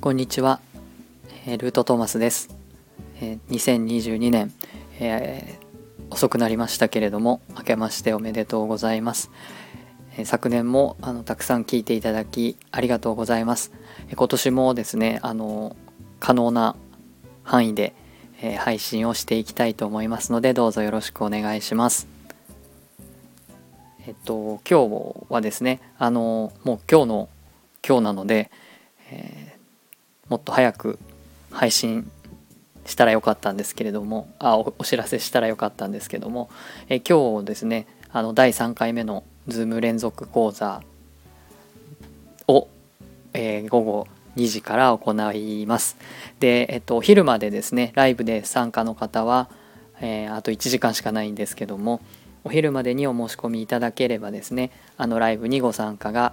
こんにちは、えルートトーマスです、え2022年、えー、遅くなりましたけれども明けましておめでとうございます、え昨年もあのたくさん聞いていただきありがとうございます、え今年もですねあの可能な範囲で、え配信をしていきたいと思いますのでどうぞよろしくお願いします。えっと今日はですねあのもう今日の今日なので、えー、もっと早く配信したらよかったんですけれどもあお知らせしたらよかったんですけども、えー、今日ですねあの第3回目の Zoom 連続講座を、えー、午後2時から行います。で、えっと、お昼までですねライブで参加の方は、え、あと1時間しかないんですけどもお昼までにお申し込みいただければですねあのライブにご参加が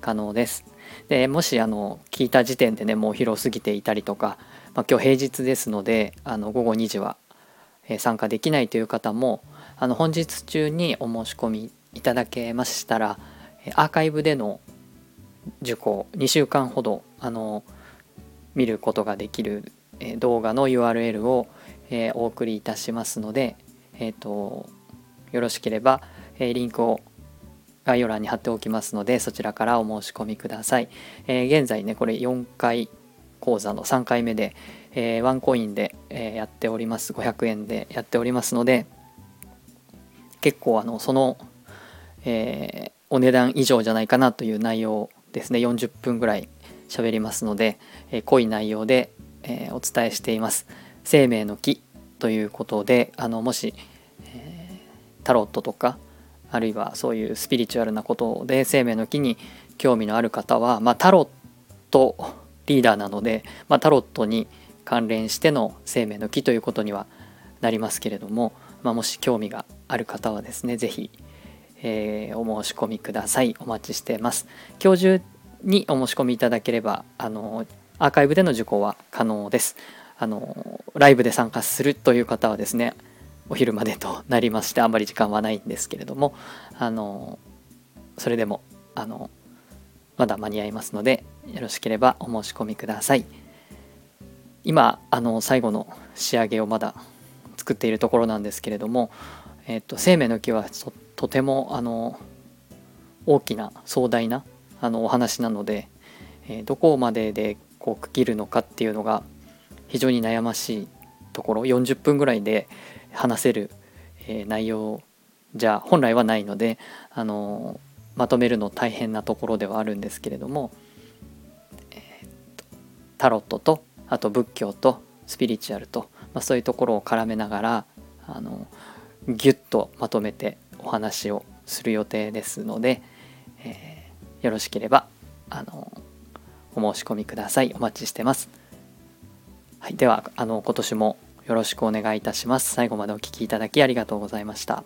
可能です。でもしあの聞いた時点でねもう広すぎていたりとか、まあ、今日平日ですのであの午後2時は、参加できないという方もあの本日中にお申し込みいただけましたらアーカイブでの受講2週間ほどあの見ることができる、動画の URL を、えお送りいたしますので、えーとよろしければ、えリンクを概要欄に貼っておきますのでそちらからお申し込みください、えー、現在ねこれ4回講座の3回目で、えー、ワンコインで、えー、やっております。500円でやっておりますので結構あのその、え、お値段以上じゃないかなという内容ですね。40分ぐらい喋りますので、え、濃い内容で、え、お伝えしています。生命の木ということであのもし、タロットとかあるいはそういうスピリチュアルなことで生命の木に興味のある方は、まあ、タロットリーダーなので、まあ、タロットに関連しての生命の木ということにはなりますけれども、まあ、もし興味がある方はですね是非、えー、お申し込みください。お待ちしてます。今日中にお申し込みいただければあのアーカイブでの受講は可能です。あのライブで参加するという方はですねお昼までとなりましてあんまり時間はないんですけれどもあのそれでもあのまだ間に合いますのでよろしければお申し込みください。今あの最後の仕上げをまだ作っているところなんですけれども、えっと、生命の木はとてもあの大きな壮大なあのお話なので、えー、どこまででこう区切るのかっていうのが非常に悩ましいところ40分ぐらいで話せる、えー、内容じゃ本来はないので、あのまとめるの大変なところではあるんですけれども、えー、タロットとあと仏教とスピリチュアルと、まあ、そういうところを絡めながらあのギュッとまとめてお話をする予定ですので、えー、よろしければあのお申し込みくださいお待ちしてます。はい、ではあの今年もよろしくお願いいたします。最後までお聴きいただきありがとうございました。